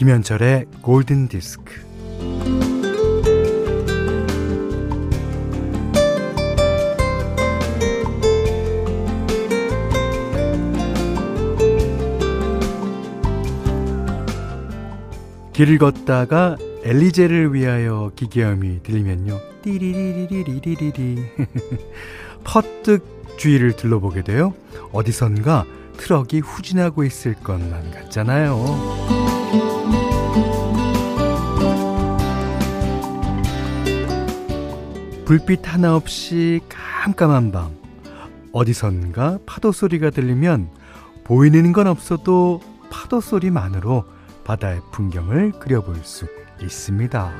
김현철의 골든 디스크. 길을 걷다가 엘리제를 위하여 기계음이 들리면요. 띠리리리리리리리. 퍼뜩 주위를 둘러보게 돼요. 어디선가 트럭이 후진하고 있을 것만 같잖아요. 불빛 하나 없이 깜깜한 밤. 어디선가 파도 소리가 들리면 보이는 건 없어도 파도 소리만으로 바다의 풍경을 그려볼 수 있습니다.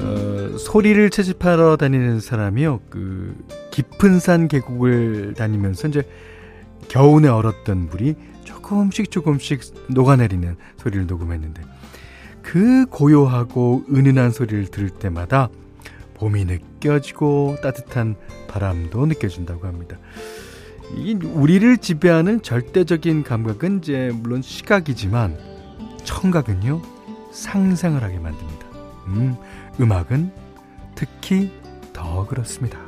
어, 소리를 채집하러 다니는 사람이요. 그 깊은 산 계곡을 다니면서 이제 겨우내 얼었던 물이 조금씩 조금씩 녹아내리는 소리를 녹음했는데 그 고요하고 은은한 소리를 들을 때마다 봄이 느껴지고 따뜻한 바람도 느껴진다고 합니다. 이 우리를 지배하는 절대적인 감각은 이제 물론 시각이지만 청각은요 상상을 하게 만듭니다. 음, 음악은 특히 더 그렇습니다.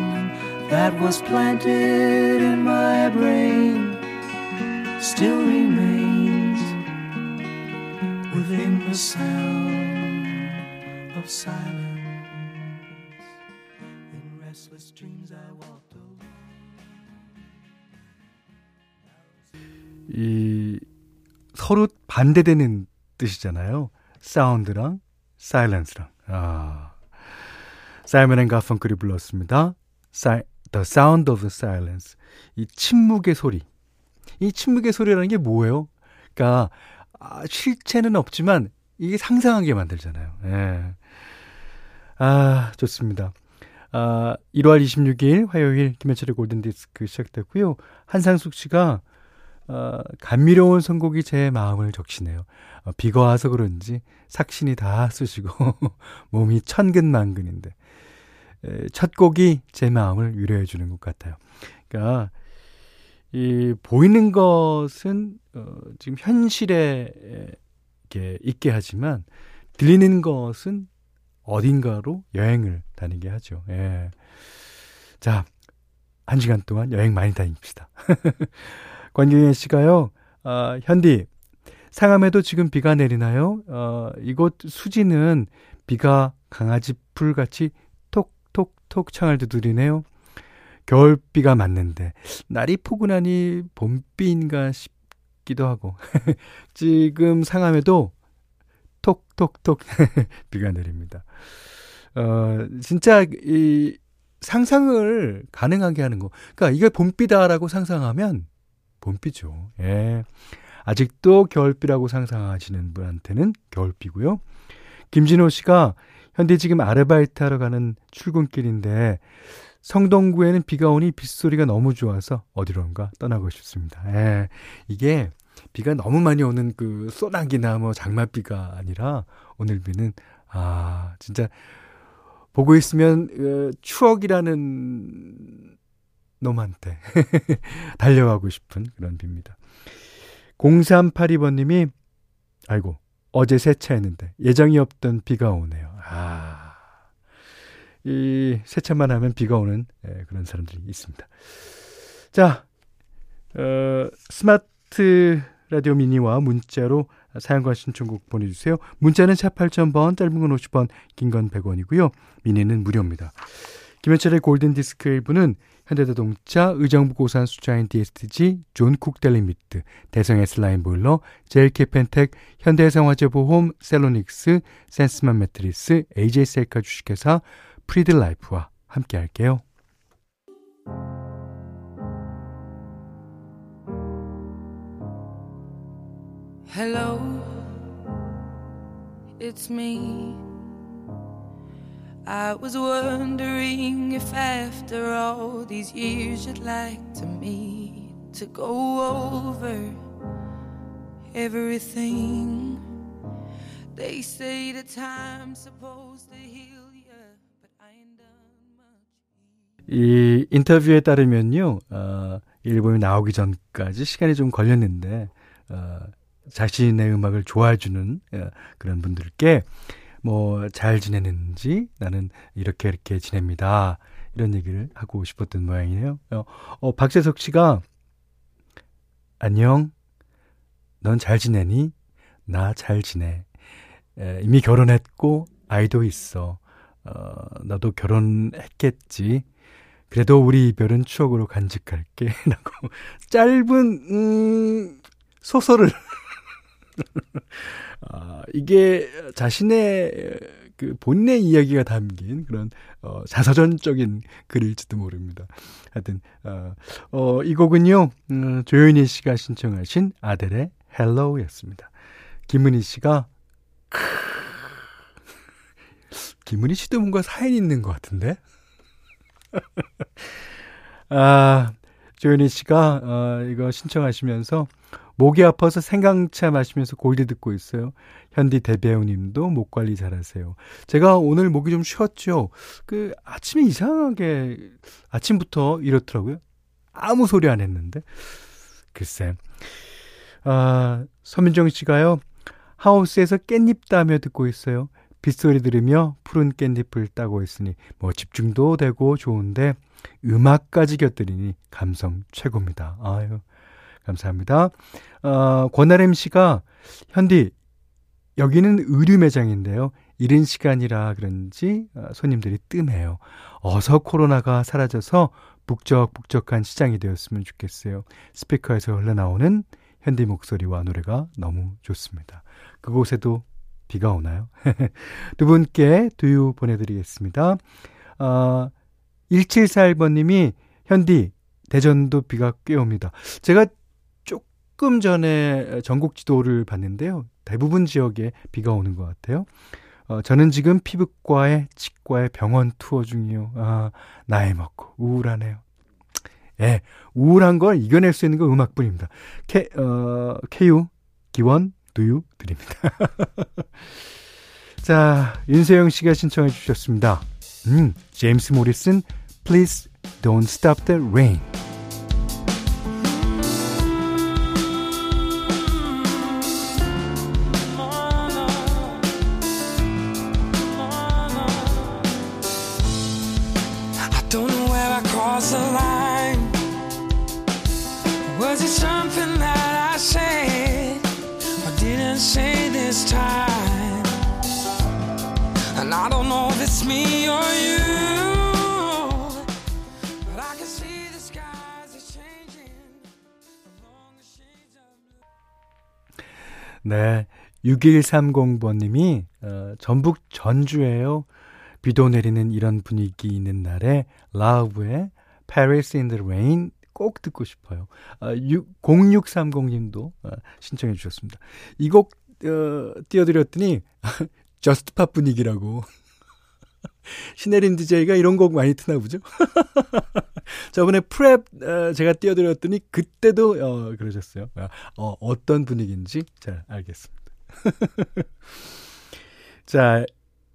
that was planted in my brain still remains within the sound of silence. In restless dreams I walked alone. 이 서로 반대되는 뜻이잖아요. 사운드랑 silence랑. 아. 사이먼 앤 가펑클이 불렀습니다. 사, The Sound of Silence. 이 침묵의 소리. 이 침묵의 소리라는 게 뭐예요? 그러니까 아, 실체는 없지만 이게 상상하게 만들잖아요. 예. 아, 좋습니다. 아, 1월 26일 화요일 김현철의 골든디스크 시작됐고요. 한상숙 씨가 어, 감미로운 선곡이 제 마음을 적시네요. 어, 비가 와서 그런지 삭신이 다 쑤시고 몸이 천근만근인데 첫 곡이 제 마음을 위로해 주는 것 같아요. 그러니까 이 보이는 것은 어, 지금 현실에 이렇게 있게 하지만 들리는 것은 어딘가로 여행을 다니게 하죠. 예. 자, 한 시간 동안 여행 많이 다닙시다. 권경혜 씨가요, 어, 현디, 상암에도 지금 비가 내리나요? 어, 이곳 수지는 비가 강아지 풀같이 톡톡 창을 두드리네요. 겨울비가 맞는데 날이 포근하니 봄비인가 싶기도 하고 지금 상암에도 톡톡톡 비가 내립니다. 어 진짜 이 상상을 가능하게 하는 거. 그러니까 이게 봄비다라고 상상하면 봄비죠. 예. 아직도 겨울비라고 상상하시는 분한테는 겨울비고요. 김진호 씨가 현대 지금 아르바이트 하러 가는 출근길인데 성동구에는 비가 오니 빗소리가 너무 좋아서 어디론가 떠나고 싶습니다. 예. 이게 비가 너무 많이 오는 그 소나기나 뭐 장맛비가 아니라 오늘 비는 아, 진짜 보고 있으면 어, 추억이라는 놈한테 달려가고 싶은 그런 비입니다. 0382번님이 아이고 어제 세차했는데 예정이 없던 비가 오네요. 아, 이 세차만 하면 비가 오는 예, 그런 사람들이 있습니다. 자, 어, 스마트 라디오 미니와 문자로 사연과 신청곡 보내주세요. 문자는 샵 8000번, 짧은 건 50원, 긴 건 100원이고요. 미니는 무료입니다. 김현철의 골든디스크 1부는 현대자동차, 의정부 고산 수자인 DSG, 존쿡 델리미트, 대성 S라인 보일러, 젤케펜텍, 현대해상화재보험, 셀로닉스, 센스만 매트리스, AJ셀카 주식회사, 프리드라이프와 함께 할게요. 헬로 it's me. I was wondering if after all these years you'd like to meet to go over everything. They say the time's supposed to heal you, but I ain't done much. 이 인터뷰에 따르면요, 어, 이 앨범이 나오기 전까지 시간이 좀 걸렸는데, 어, 자신의 음악을 좋아해주는 어, 그런 분들께 뭐 잘 지내는지 나는 이렇게 이렇게 지냅니다. 이런 얘기를 하고 싶었던 모양이에요. 어, 어 박재석 씨가 안녕. 넌 잘 지내니? 나 잘 지내. 에, 이미 결혼했고 아이도 있어. 어, 너도 결혼했겠지. 그래도 우리 이별은 추억으로 간직할게. 라고 짧은 음, 소설을 아, 이게 자신의 그 본인의 이야기가 담긴 그런 어, 자서전적인 글일지도 모릅니다. 하여튼 어, 어, 이 곡은요 음, 조현희 씨가 신청하신 아델의 Hello였습니다. 김은희 씨가 크... 김은희 씨도 뭔가 사연이 있는 것 같은데. 아 조현희 씨가 어, 이거 신청하시면서 목이 아파서 생강차 마시면서 골디 듣고 있어요. 현디 대배우님도 목 관리 잘하세요. 제가 오늘 목이 좀 쉬었죠. 그 아침에 이상하게 아침부터 이렇더라고요. 아무 소리 안 했는데. 글쎄. 아, 서민정 씨가요. 하우스에서 깻잎 따며 듣고 있어요. 빗소리 들으며 푸른 깻잎을 따고 있으니 뭐 집중도 되고 좋은데 음악까지 곁들이니 감성 최고입니다. 아유. 감사합니다. 어, 권아름 씨가 현디 여기는 의류 매장인데요. 이른 시간이라 그런지 어, 손님들이 뜸해요. 어서 코로나가 사라져서 북적북적한 시장이 되었으면 좋겠어요. 스피커에서 흘러나오는 현디 목소리와 노래가 너무 좋습니다. 그곳에도 비가 오나요? 두 분께 두유 보내드리겠습니다. 어, 1741번님이 현디 대전도 비가 꽤 옵니다. 제가 조금 전에 전국 지도를 봤는데요. 대부분 지역에 비가 오는 것 같아요. 어, 저는 지금 피부과에 치과에 병원 투어 중이요. 아, 나이 먹고 우울하네요. 예, 우울한 걸 이겨낼 수 있는 건 음악뿐입니다. K, 어, KU, 기원, 두유 드립니다. 자, 윤세영 씨가 신청해 주셨습니다. 음, 제임스 모리슨, Please Don't Stop the Rain. 네. 6130번님이, 어, 전북 전주예요. 비도 내리는 이런 분위기 있는 날에 라우브의 Paris in the Rain 꼭 듣고 싶어요. 아, 6, 0630님도 아, 신청해 주셨습니다. 이곡 어, 띄워드렸더니 Just Pop 분위기라고 신혜림 DJ가 이런 곡 많이 트나 보죠? 저번에 프랩 어, 제가 띄워드렸더니 그때도 어, 그러셨어요. 어, 어떤 분위기인지 잘 알겠습니다. 자,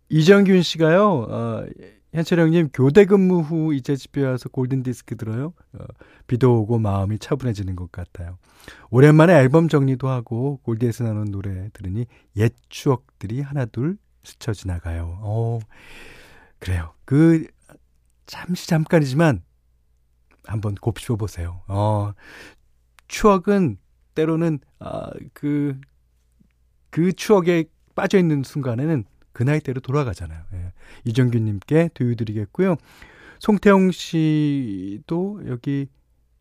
이정균 씨가요, 어, 현철 형님, 교대 근무 후 이제 집에 와서 골든 디스크 들어요. 어, 비도 오고 마음이 차분해지는 것 같아요. 오랜만에 앨범 정리도 하고 골디에서 나오는 노래 들으니 옛 추억들이 하나둘 스쳐 지나가요. 어, 그래요. 그, 잠시 잠깐이지만 한번 곱씹어 보세요. 어, 추억은 때로는, 아, 그, 그 추억에 빠져 있는 순간에는 그 나이대로 돌아가잖아요. 예. 이정균님께 두유드리겠고요. 송태영 씨도 여기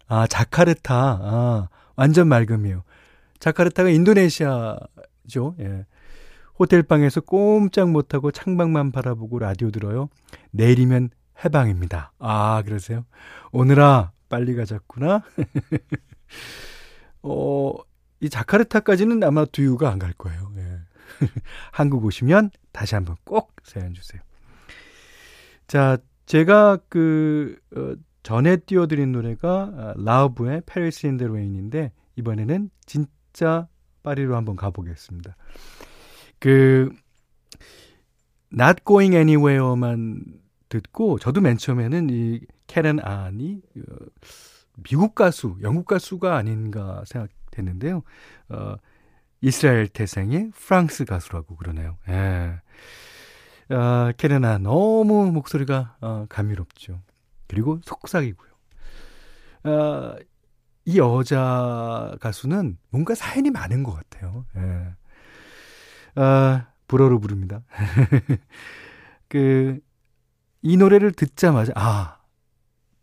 아 자카르타 아 완전 맑음이에요. 자카르타가 인도네시아죠. 예. 호텔 방에서 꼼짝 못하고 창밖만 바라보고 라디오 들어요. 내일이면 해방입니다. 아 그러세요? 오늘아 빨리 가자꾸나. 어 이 자카르타까지는 아마 두유가 안 갈 거예요. 예. 한국 오시면 다시 한번 꼭 사연 주세요. 자, 제가 그 어, 전에 띄워드린 노래가 라우브의 Paris in the Rain인데 이번에는 진짜 파리로 한번 가보겠습니다. 그 Not Going Anywhere만 듣고 저도 맨 처음에는 이 캐런 안이 어, 미국 가수, 영국 가수가 아닌가 생각됐는데요. 어, 이스라엘 태생의 프랑스 가수라고 그러네요. 예. 아, 캐레나 너무 목소리가 어, 감미롭죠. 그리고 속삭이고요. 아, 이 여자 가수는 뭔가 사연이 많은 것 같아요. 예. 아, 불어로 부릅니다. 그, 이 노래를 듣자마자, 아,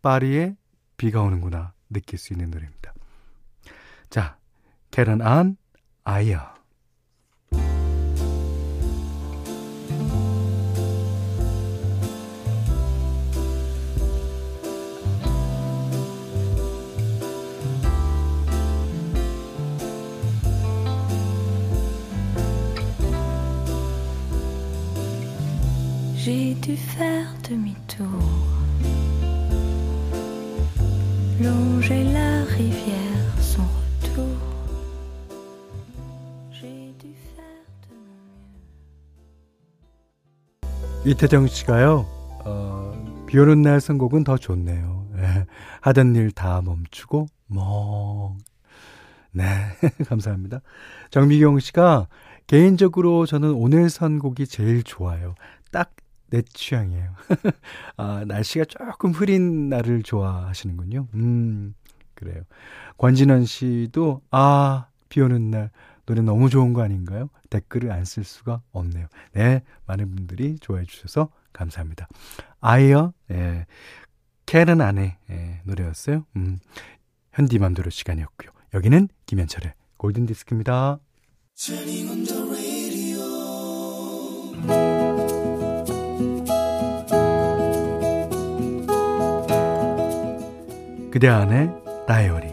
파리에 비가 오는구나 느낄 수 있는 노래입니다. 자, 캐런 안, 아이야. Dû faire demi-tour, longer la rivière sans retour. J'ai dû faire de mon mieux. 이태정 씨가요, 어, 비 오는 날 선곡은 더 좋네요. 네, 하던 일 다 멈추고, 멍. 네, 감사합니다. 정미경 씨가 개인적으로 저는 오늘 선곡이 제일 좋아요. 딱 내 취향이에요. 아, 날씨가 조금 흐린 날을 좋아하시는군요. 음, 그래요. 권진원 씨도, 아, 비 오는 날 노래 너무 좋은 거 아닌가요? 댓글을 안 쓸 수가 없네요. 네, 많은 분들이 좋아해 주셔서 감사합니다. 아이어, 예, 캐런 안에 예, 노래였어요. 음, 현디맘대로 시간이었고요. 여기는 김현철의 골든디스크입니다. 그대 안의 다이어리.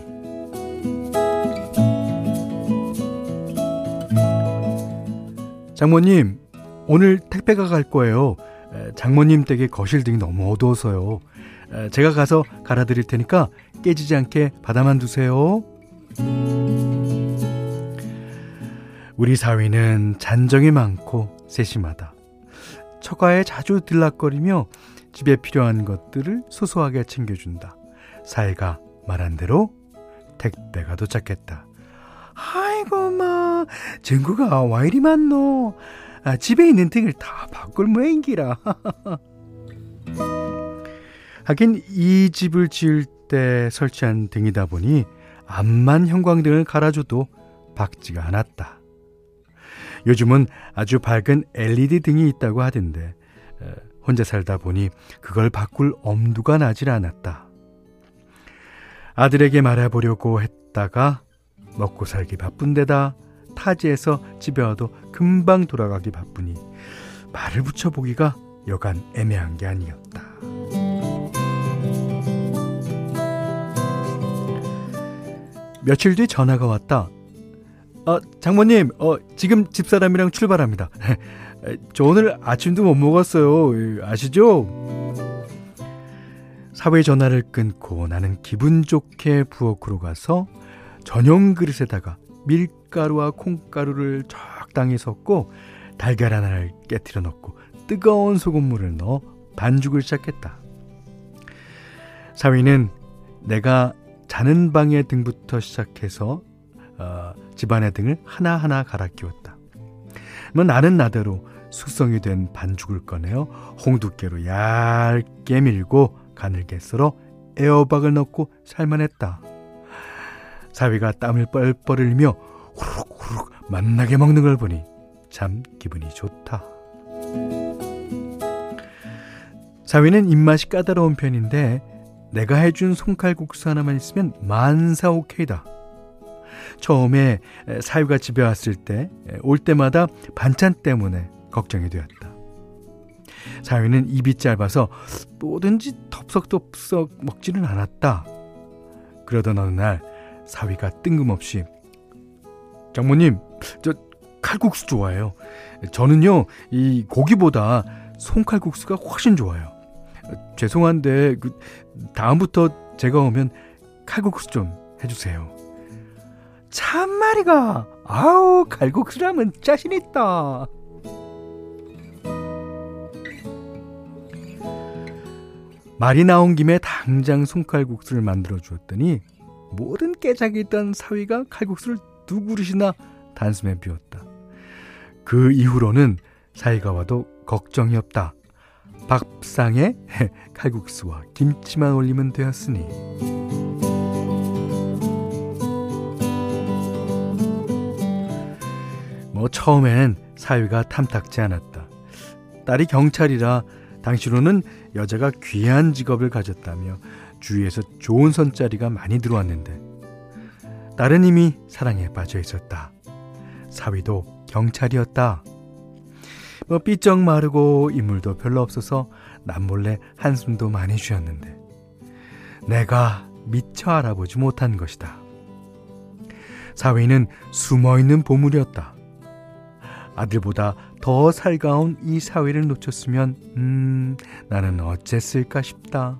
장모님 오늘 택배가 갈 거예요. 장모님 댁에 거실 등이 너무 어두워서요. 제가 가서 갈아드릴 테니까 깨지지 않게 받아만 두세요. 우리 사위는 잔정이 많고 세심하다. 처가에 자주 들락거리며 집에 필요한 것들을 소소하게 챙겨준다 사이가 말한 대로 택배가 도착했다. 아이고 마. 증거가 와 이리 많노. 아, 집에 있는 등을 다 바꿀 모양기라. 하긴 이 집을 지을 때 설치한 등이다 보니 암만 형광등을 갈아줘도 밝지가 않았다. 요즘은 아주 밝은 LED 등이 있다고 하던데 혼자 살다 보니 그걸 바꿀 엄두가 나질 않았다 아들에게 말해보려고 했다가 먹고 살기 바쁜 데다 타지에서 집에 와도 금방 돌아가기 바쁘니 말을 붙여보기가 여간 애매한 게 아니었다. 며칠 뒤 전화가 왔다. 어, 장모님, 어, 지금 집사람이랑 출발합니다. 저 오늘 아침도 못 먹었어요. 아시죠? 사회 전화를 끊고 나는 기분 좋게 부엌으로 가서 전용 그릇에다가 밀가루와 콩가루를 적당히 섞고 달걀 하나를 깨뜨려 넣고 뜨거운 소금물을 넣어 반죽을 시작했다. 사위는 내가 자는 방의 등부터 시작해서 어, 집안의 등을 하나하나 갈아 끼웠다. 뭐 나는 나대로 숙성이 된 반죽을 꺼내어 홍두깨로 얇게 밀고 가늘게 썰어 에어박을 넣고 살만했다. 사위가 땀을 뻘뻘 흘리며 후룩후룩 맛나게 먹는 걸 보니 참 기분이 좋다. 사위는 입맛이 까다로운 편인데 내가 해준 손칼국수 하나만 있으면 만사 오케이다. 처음에 사위가 집에 왔을 때 올 때마다 반찬 때문에 걱정이 되었다. 사위는 입이 짧아서 뭐든지 덥석덥석 먹지는 않았다. 그러던 어느 날 사위가 뜬금없이 장모님, 저 칼국수 좋아해요. 저는요, 이 고기보다 손칼국수가 훨씬 좋아요. 죄송한데, 그, 다음부터 제가 오면 칼국수 좀 해주세요. 참말이가, 아우, 칼국수라면 자신 있다. 말이 나온 김에 당장 손칼국수를 만들어 주었더니 모든 깨작이 있던 사위가 칼국수를 두 그릇이나 단숨에 비웠다. 그 이후로는 사위가 와도 걱정이 없다. 밥상에 칼국수와 김치만 올리면 되었으니. 뭐 처음엔 사위가 탐탁지 않았다. 딸이 경찰이라 당시로는 여자가 귀한 직업을 가졌다며 주위에서 좋은 선자리가 많이 들어왔는데 딸은 이미 사랑에 빠져 있었다. 사위도 경찰이었다. 뭐 삐쩍 마르고 인물도 별로 없어서 남몰래 한숨도 많이 쉬었는데 내가 미처 알아보지 못한 것이다. 사위는 숨어있는 보물이었다. 아들보다 더 살가운 이 사위를 놓쳤으면 음 나는 어쨌을까 싶다.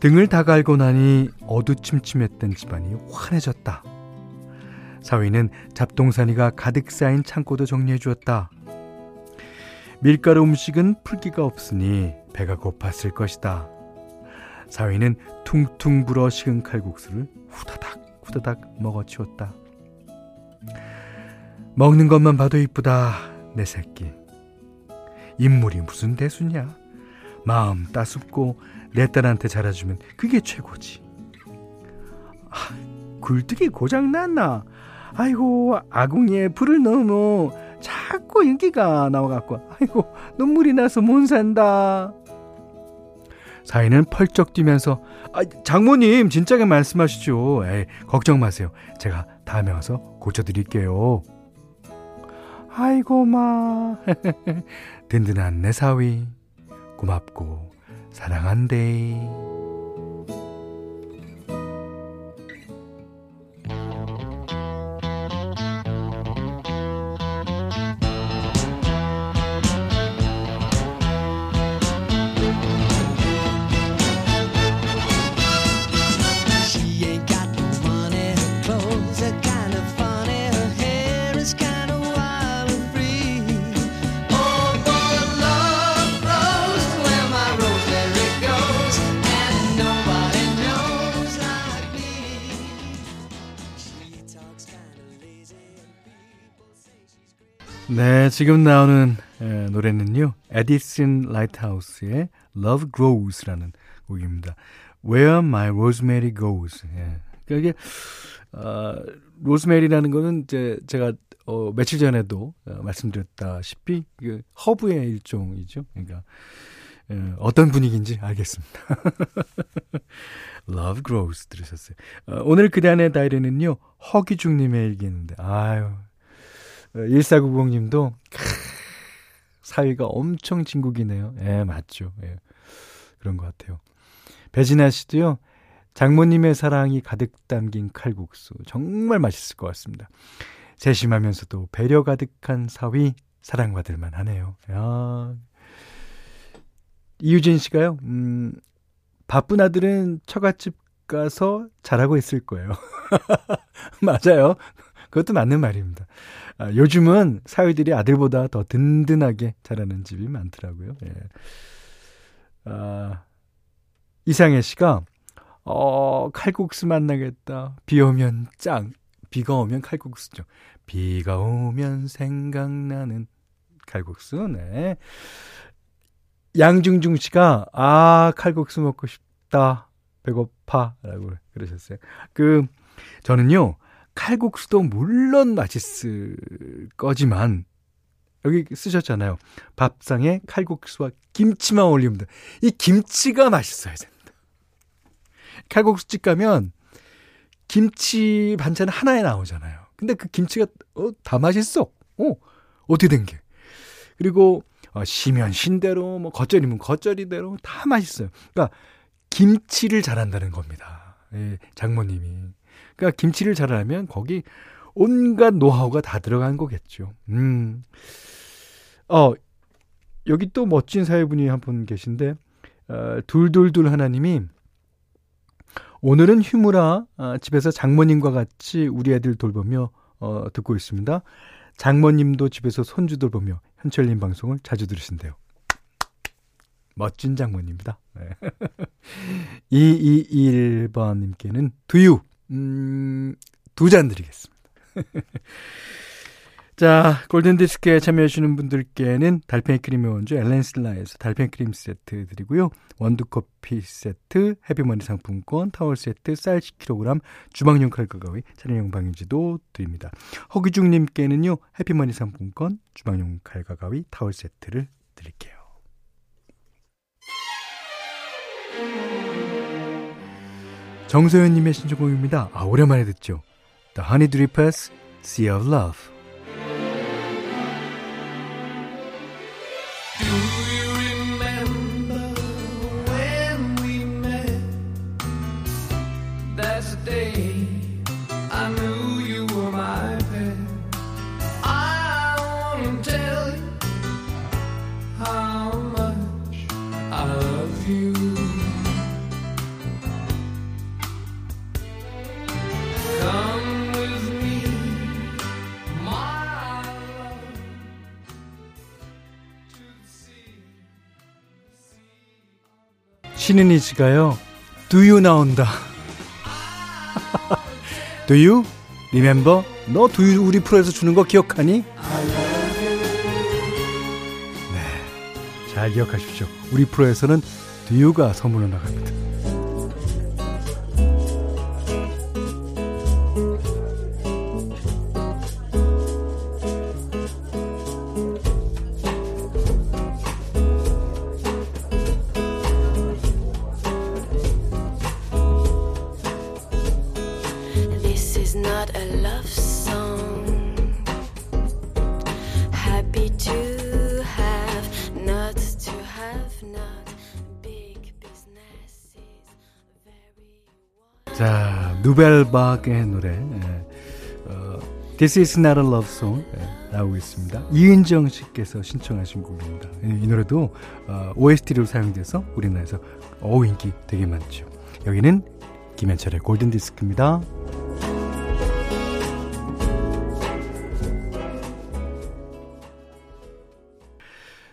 등을 다 갈고 나니 어두침침했던 집안이 환해졌다. 사위는 잡동사니가 가득 쌓인 창고도 정리해 주었다. 밀가루 음식은 풀기가 없으니 배가 고팠을 것이다. 사위는 퉁퉁 불어 식은 칼국수를 후다닥 후다닥 먹어치웠다. 먹는 것만 봐도 이쁘다, 내 새끼. 인물이 무슨 대수냐? 마음 따숩고 내 딸한테 잘해주면 그게 최고지. 아, 굴뚝이 고장났나? 아이고, 아궁이에 불을 넣으면 자꾸 인기가 나와갖고, 아이고, 눈물이 나서 못 산다. 사위는 펄쩍 뛰면서, 아, 장모님, 진작에 말씀하시죠. 에이, 걱정 마세요. 제가 다음에 와서 고쳐드릴게요. 아이고 마 든든한 내 사위 고맙고 사랑한대. 네, 지금 나오는 에, 노래는요. 에디슨 라이트하우스의 Love Grows라는 곡입니다. Where My Rosemary Goes. 예. 그러니까 이게 어, 로즈메리라는 거는 이제 제가 어, 며칠 전에도 어, 말씀드렸다시피 그 허브의 일종이죠. 그러니까 예, 어떤 분위기인지 알겠습니다. Love Grows 들으셨어요. 어, 오늘 그대 안의 다이어리는요. 허기중님의 일기인데 아유 1490님도 사위가 엄청 진국이네요. 예, 맞죠. 예. 그런 것 같아요. 배진아 씨도요. 장모님의 사랑이 가득 담긴 칼국수 정말 맛있을 것 같습니다. 세심하면서도 배려 가득한 사위 사랑받을 만하네요. 야. 이유진 씨가요. 음, 바쁜 아들은 처갓집 가서 잘하고 있을 거예요. 맞아요. 그것도 맞는 말입니다. 아, 요즘은 사위들이 아들보다 더 든든하게 자라는 집이 많더라고요. 예. 아, 이상해 씨가 어, 칼국수 만나겠다. 비 오면 짱. 비가 오면 칼국수죠. 비가 오면 생각나는 칼국수. 네. 양중중 씨가 아, 칼국수 먹고 싶다. 배고파라고 그러셨어요. 그 저는요. 칼국수도 물론 맛있을 거지만 여기 쓰셨잖아요. 밥상에 칼국수와 김치만 올리면 돼. 이 김치가 맛있어야 된다. 칼국수집 가면 김치 반찬 하나에 나오잖아요. 근데 그 김치가 어, 다 맛있어. 어, 어떻게 된 게. 그리고 어, 시면 신대로 뭐 겉절이면 겉절이대로 다 맛있어요. 그러니까 김치를 잘한다는 겁니다. 예, 장모님이. 그러니까 김치를 잘하면 거기 온갖 노하우가 다 들어간 거겠죠. 음. 어, 여기 또 멋진 사회분이 한 분 계신데, 어, 둘둘둘 하나님이 오늘은 휴무라 어, 집에서 장모님과 같이 우리 애들 돌보며 어, 듣고 있습니다. 장모님도 집에서 손주 돌보며 현철님 방송을 자주 들으신대요. 멋진 장모님입니다. 네. 221번님께는 두유, 음, 두 잔 드리겠습니다. 자, 골든디스크에 참여해주시는 분들께는 달팽이 크림의 원조 엘렌슬라에서 달팽이 크림 세트 드리고요. 원두커피 세트, 해피머니 상품권, 타월 세트, 쌀 10kg, 주방용 칼과 가위, 차량용 방향지도 드립니다. 허기중님께는요, 해피머니 상품권, 주방용 칼과 가위, 타월 세트를 드릴게요. 정소연님의 신청곡입니다. 아, 오랜만에 듣죠. The Honey Drippers, Sea of Love. 신은이 씨가요. You 나온다. You remember? 너 you 우리 프로에서 주는 거 기억하니? 네. 잘 기억하십시오. 우리 프로에서는 you가 선물로 나갑니다. 자, 누벨바의 노래. 예. 어, This is not a love song. 예, 나오고 있습니다. 이은정 씨께서 신청하신 곡입니다. 예, 이 노래도 어, OST로 사용돼서 우리나라에서 어 인기 되게 많죠. 여기는 김현철의 골든 디스크입니다.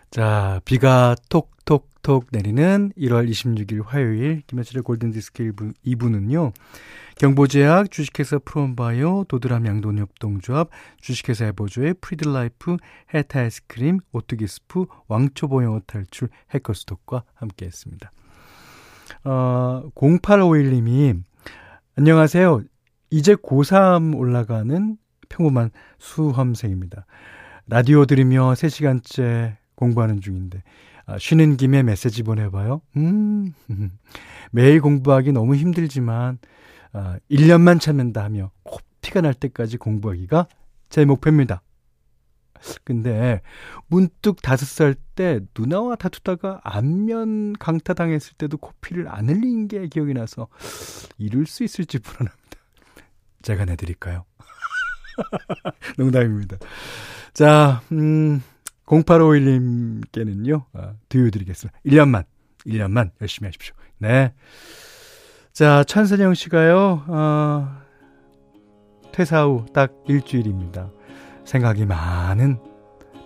자, 비가 톡톡 톡 내리는 1월 26일 화요일 김현철의 골든디스크 1부, 2부는요. 경보제약, 주식회사 프롬바이오, 도드람 양돈협동조합, 주식회사 에버조이 프리드라이프, 해태 아이스크림, 오뚜기스프, 왕초보영어 탈출, 해커스톡과 함께했습니다. 어, 0851님이 안녕하세요. 이제 고3 올라가는 평범한 수험생입니다. 라디오 들으며 3시간째 공부하는 중인데 아, 쉬는 김에 메시지 보내봐요. 음, 매일 공부하기 너무 힘들지만 아, 1년만 참는다 하며 코피가 날 때까지 공부하기가 제 목표입니다. 근데 문득 다섯 살 때 누나와 다투다가 안면 강타당했을 때도 코피를 안 흘린 게 기억이 나서 이룰 수 있을지 불안합니다. 제가 내드릴까요? 농담입니다. 자, 음, 0851님께는요, 아, 두유 드리겠습니다. 1년만, 1년만 열심히 하십시오. 네. 자, 천선영 씨가요, 어, 퇴사 후 딱 일주일입니다. 생각이 많은,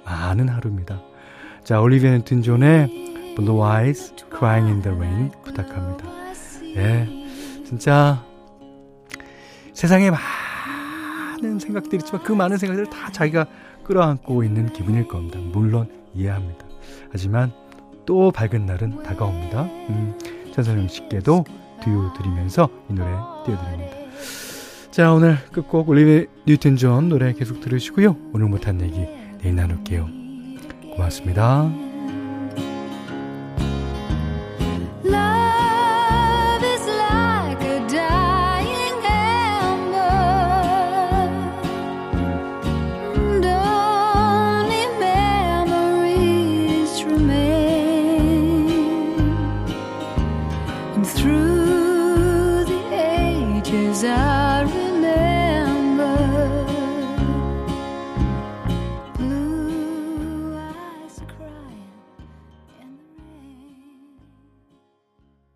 많은 하루입니다. 자, 올리비아 앤튼 존의 Blue Eyes Crying in the Rain 부탁합니다. 예. 진짜 세상에 많은 생각들이 있지만 그 많은 생각들을 다 자기가 끌어안고 있는 기분일 겁니다. 물론 이해합니다. 하지만 또 밝은 날은 다가옵니다. 음, 천선영 씨께도 듀오 드리면서 이 노래 띄워드립니다. 자, 오늘 끝곡 올리비아 뉴튼 존 노래 계속 들으시고요. 오늘 못한 얘기 내일 나눌게요. 고맙습니다.